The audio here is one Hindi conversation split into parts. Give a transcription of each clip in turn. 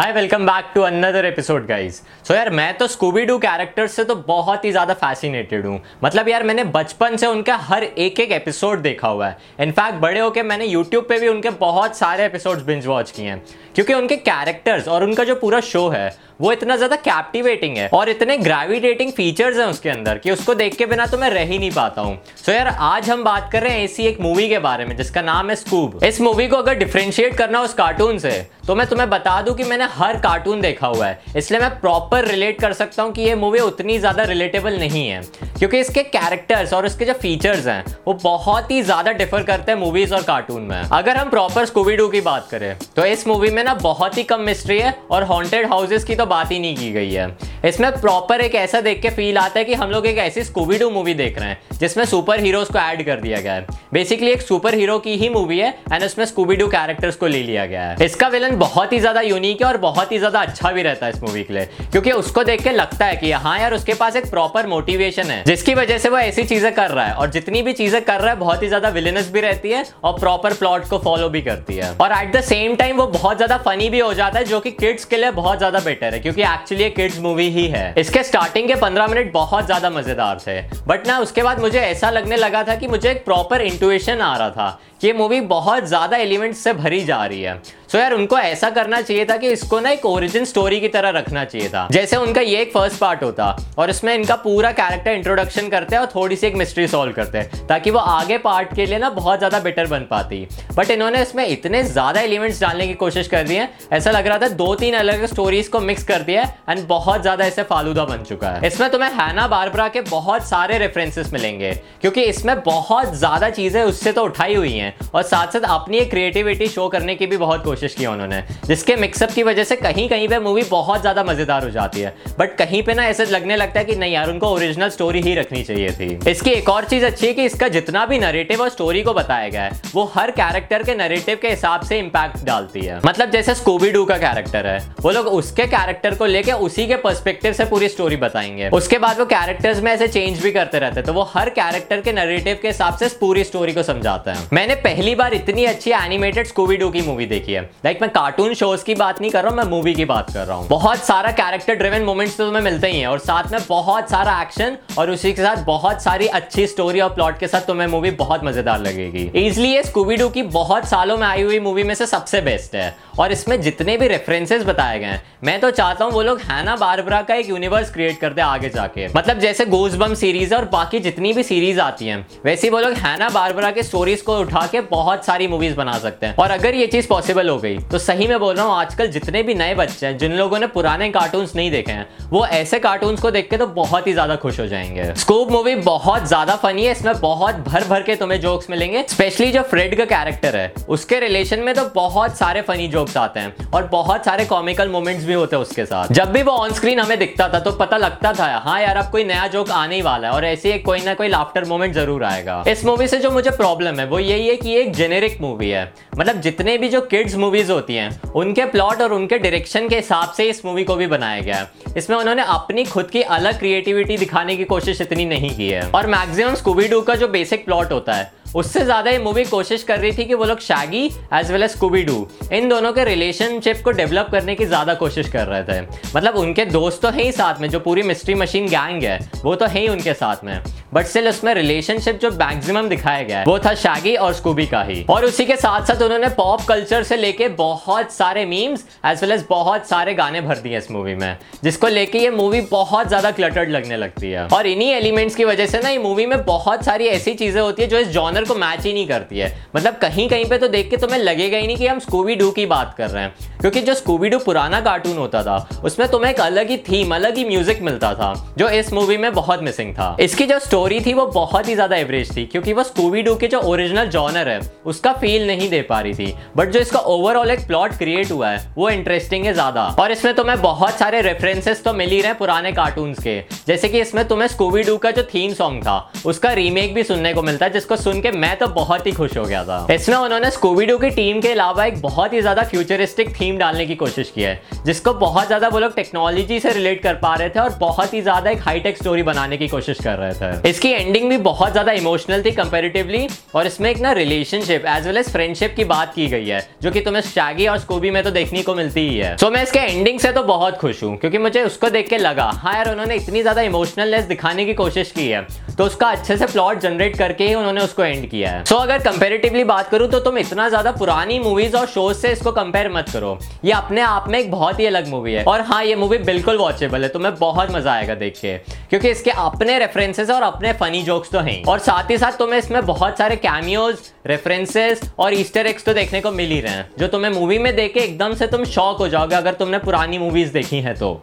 Hi welcome back to another episode guys so यार, मैं तो स्कूबी डू कैरेक्टर से तो बहुत ही ज़्यादा फैसिनेटेड हूँ। मतलब यार, मैंने बचपन से उनका हर एक एक एपिसोड देखा हुआ है। इनफैक्ट बड़े होकर मैंने यूट्यूब पे भी उनके बहुत सारे एपिसोड्स बिंज वॉच किए हैं। क्योंकि उनके कैरेक्टर्स और उनका जो पूरा शो है वो इतना ज़्यादा कैप्टिवेटिंग है और इतने ग्रेविटेटिंग फीचर्स हैं उसके अंदर कि उसको देख के बिना तो मैं रह ही नहीं पाता हूँ। सो so यार, आज हम बात कर रहे हैं ऐसी एक मूवी के बारे में, जिसका नाम है स्कूब इस मूवी को अगर डिफ्रेंशिएट करना उस कार्टून से तो मैं तुम्हें बता दूँ कि मैंने हर कार्टून देखा हुआ है। इसलिए मैं प्रॉपर रिलेट कर सकता हूँ कि ये मूवी उतनी ज़्यादा रिलेटेबल नहीं है। क्योंकि इसके कैरेक्टर्स और इसके जो फीचर्स हैं, वो बहुत ही ज़्यादा डिफर करते हैं मूवीज़ और कार्टून में। अगर हम प्रॉपर स्कूबीडू की बात करें तो इस मूवी में ना बहुत ही कम मिस्ट्री है और हॉन्टेड हाउसेस की तो बात ही नहीं की गई है। इसमें प्रॉपर एक ऐसा देख के फील आता है कि हम लोग एक ऐसी स्कूबीडू मूवी देख रहे हैं, जिसमें सुपर हीरोज को ऐड कर दिया गया है। बेसिकली एक सुपर हीरो की ही मूवी है एंड उसमें स्कूबीडू कैरेक्टर्स को ले लिया गया है। इसका विलन बहुत ही ज़्यादा यूनिक है और बहुत ही ज़्यादा अच्छा भी रहता है इस मूवी के लिए, क्योंकि उसको देख के लगता है कि हाँ यार, उसके पास एक प्रॉपर मोटिवेशन है, जिसकी वजह से वो ऐसी चीज़ें कर रहा है, और जितनी भी चीज़ें कर रहा है, बहुत ही ज़्यादा विलेनस भी रहती है और प्रॉपर प्लॉट को फॉलो भी करती है। और एट द सेम टाइम वो बहुत ज़्यादा फनी भी हो जाता है, जो कि किड्स के लिए बहुत ज़्यादा बेटर है, क्योंकि एक्चुअली किड्स मूवी ही है। इसके स्टार्टिंग के पंद्रह मिनट बहुत ज़्यादा मज़ेदार थे। बट ना, उसके बाद मुझे ऐसा लगने लगा था कि मुझे एक प्रॉपर इंटुएशन आ रहा था कि ये मूवी बहुत ज़्यादा एलिमेंट्स से भरी जा रही है। सो so, यार, उनको ऐसा करना चाहिए था कि इसको ना एक ओरिजिन स्टोरी की तरह रखना चाहिए था। जैसे उनका ये एक फ़र्स्ट पार्ट होता और इसमें इनका पूरा कैरेक्टर इंट्रोडक्शन करते हैं और थोड़ी सी एक मिस्ट्री सॉल्व करते हैं, ताकि वो आगे पार्ट के लिए ना बहुत ज़्यादा बेटर बन पाती। बट इन्होंने इसमें इतने ज़्यादा एलिमेंट्स डालने की कोशिश कर दी है, ऐसा लग रहा था दो तीन अलग स्टोरीज को मिक्स कर दिया एंड बहुत ज़्यादा इसे फालूदा बन चुका है। इसमें तुम्हें हैना बारबरा के बहुत सारे रेफरेंसेस मिलेंगे, क्योंकि इसमें बहुत ज़्यादा चीज़ें उससे तो उठाई हुई हैं और साथ साथ अपनी क्रिएटिविटी शो करने की भी बहुत कोशिश की उन्होंने। जिसके मिक्सअप की वजह से कहीं कहीं पे मूवी बहुत ज़्यादा मज़ेदार हो जाती है। बट कहीं पे ना ऐसे लगने लगता है कि नहीं यार, उनको ओरिजिनल स्टोरी ही रखनी चाहिए थी। इसकी एक और चीज़ अच्छी है कि इसका जितना भी नरेटिव और स्टोरी को बताया गया है, वो हर कैरेक्टर के नरेटिव के हिसाब से इम्पैक्ट डालती है। मतलब जैसे स्कूबी डू का कैरेक्टर है, वो लोग उसके कैरेक्टर को लेके उसी के पर्सपेक्टिव से पूरी स्टोरी बताएँगे। उसके बाद वो कैरेक्टर्स में ऐसे चेंज भी करते रहते तो वो हर कैरेक्टर के नरेटिव के हिसाब से पूरी स्टोरी को समझाता है। मैंने पहली बार इतनी अच्छी एनिमेटेड स्कूबी डू की मूवी देखी है। लाइक like, मैं कार्टून शोज़ की बात नहीं कर रहा हूँ, मैं मूवी की बात कर रहा हूँ। बहुत सारा कैरेक्टर ड्रिवन मोमेंट्स तो तुम्हें मिलते ही हैं, और साथ में बहुत सारा एक्शन और उसी के साथ बहुत सारी अच्छी स्टोरी और प्लॉट के साथ तुम्हें मूवी बहुत मज़ेदार लगेगी। इजिली ये स्कूबी डू की बहुत सालों में आई हुई मूवी में से सबसे बेस्ट है। और इसमें जितने भी रेफरेंसेस बताए गए हैं, मैं तो चाहता हूँ वो लोग हैना बारबरा का एक यूनिवर्स क्रिएट कर दे आगे जाके। मतलब जैसे गोज बम सीरीज़ और बाकी जितनी भी सीरीज़ आती हैं, वैसे वो लोग हैना बारबरा के स्टोरीज को उठा के बहुत सारी मूवीज़ बना सकते हैं। और अगर ये चीज़ पॉसिबल हो गई तो सही में बोल रहा हूँ, आजकल जितने भी नए बच्चे हैं, जिन लोगों ने पुराने कार्टून नहीं देखे हैं, वो ऐसे कार्टून को देख के तो बहुत ही ज़्यादा खुश हो जाएँगे। स्कूप मूवी बहुत ज़्यादा फनी है, इसमें बहुत भर भर के तुम्हें जोक्स मिलेंगे स्पेशली जो फ्रेड का कैरेक्टर है। उसके रिलेशन में तो बहुत सारे फनी जोक्स आते हैं, और बहुत सारे कॉमिकल मोमेंट्स भी होते हैं उसके साथ। जब भी वो ऑन स्क्रीन हमें दिखता था तो पता लगता था हाँ यार, अब कोई नया जोक आने ही वाला है। और ऐसे कोई ना कोई लाफ्टर मोमेंट ज़रूर आएगा। इस मूवी से जो मुझे प्रॉब्लम है, वो यही है कि एक जेनेरिक मूवी है। मतलब जितने भी जो किड्स मूवीज़ होती हैं, उनके प्लॉट और उनके डायरेक्शन के हिसाब से इस मूवी को भी बनाया गया है। इसमें उन्होंने अपनी खुद की अलग क्रिएटिविटी दिखाने की कोशिश इतनी नहीं की है। और मैक्सिमम स्कूबी डू का जो बेसिक प्लॉट होता है उससे ज़्यादा ये मूवी कोशिश कर रही थी कि वो लोग Shaggy as well as Scooby Doo इन दोनों के रिलेशनशिप को डेवलप करने की ज़्यादा कोशिश कर रहे थे। मतलब उनके दोस्त तो है ही साथ में, जो पूरी मिस्ट्री मशीन गैंग है, वो तो है ही उनके साथ में। बट स्टिल उसमें रिलेशनशिप जो मैक्सिमम दिखाया गया है, वो था शैगी और स्कूबी का ही। और उसी के साथ साथ उन्होंने पॉप कल्चर से लेके बहुत सारे मीम्स एज वेल एज बहुत सारे गाने भर दिए इस मूवी में, जिसको लेके ये मूवी बहुत ज़्यादा क्लटर्ड लगने लगती है। और इन्हीं एलिमेंट्स की वजह से ना, ये मूवी में बहुत सारी ऐसी चीज़ें होती है जो इस जॉनर जॉनर को मैच ही नहीं करती है। मतलब कहीं कहीं पे तो देख के तुम्हें लगेगा ही नहीं कि हम स्कूबी डू की बात कर रहे हैं। क्योंकि जो स्कूबी डू पुराना कार्टून होता था, उसमें तुम्हें एक अलग ही थीम अलग ही म्यूज़िक मिलता था, जो इस मूवी में बहुत मिसिंग था। इसकी जो स्टोरी थी, वो बहुत ही ज़्यादा एवरेज थी, क्योंकि वो स्कूबी डू के जो ओरिजिनल जॉनर है, उसका फील नहीं दे पा रही थी। बट जो इसका ओवरऑल एक प्लॉट क्रिएट हुआ है, वो इंटरेस्टिंग है ज़्यादा। और इसमें तुम्हें बहुत सारे रेफरेंसेस तो मिल ही रहे पुराने कार्टून के। जैसे कि इसमें तुम्हें स्कूबी डू का जो थीम सॉन्ग था, उसका रीमेक भी सुनने को मिलता है, जिसको सुन के के मैं तो बहुत ही खुश हो गया था। इसमें उन्होंने स्कूबीडू की टीम के अलावा एक बहुत ही ज़्यादा फ्यूचरिस्टिक थीम डालने की कोशिश की है जिसको बहुत ज़्यादा वो लोग टेक्नोलॉजी से रिलेट कर पा रहे थे और बहुत ही ज़्यादा एक हाईटेक स्टोरी बनाने की कोशिश कर रहे थे। इसकी एंडिंग भी बहुत ज़्यादा इमोशनल थी कंपेरेटिवली और इसमें एक ना relationship as well as friendship की बात की गई है जो कि तुम्हें शैगी और स्कूबी में तो देखने को मिलती ही है। सो so, मैं इसके एंडिंग से तो बहुत खुश हूँ क्योंकि मुझे उसको देख के लगा हाँ यार उन्होंने इतनी ज़्यादा इमोशनलनेस दिखाने की कोशिश की है तो उसका अच्छे से प्लॉट जनरेट करके ही उन्होंने उसको एंड किया है। सो so, अगर कंपेरेटिवली बात करूँ तो तुम इतना ज़्यादा पुरानी मूवीज़ और शोज़ से इसको कंपेयर मत करो। ये अपने आप में एक बहुत ही अलग मूवी है। और हाँ ये मूवी बिल्कुल वॉचेबल है तुम्हें बहुत मज़ा आएगा देख के। क्योंकि इसके अपने रेफरेंसेस और अपने फनी जोक्स तो हैं और साथ ही साथ तुम्हें इसमें बहुत सारे कैमियोज रेफरेंसेस और ईस्टर एक्स तो देखने को मिल ही रहे हैं। जो तुम्हें मूवी में देख एकदम से तुम शॉक हो जाओगे अगर तुमने पुरानी मूवीज़ देखी है तो।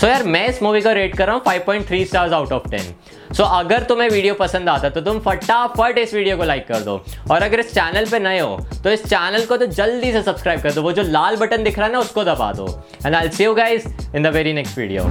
सो so, यार, मैं इस मूवी को रेट कर रहा हूँ 5.3 स्टार्स आउट ऑफ़ 10 सो अगर तुम्हें वीडियो पसंद आता तो तुम फटाफट इस वीडियो को लाइक कर दो। और अगर इस चैनल पे नए हो तो इस चैनल को तो जल्दी से सब्सक्राइब कर दो। वो जो लाल बटन दिख रहा है ना, उसको दबा दो। And I see you guys in the very next video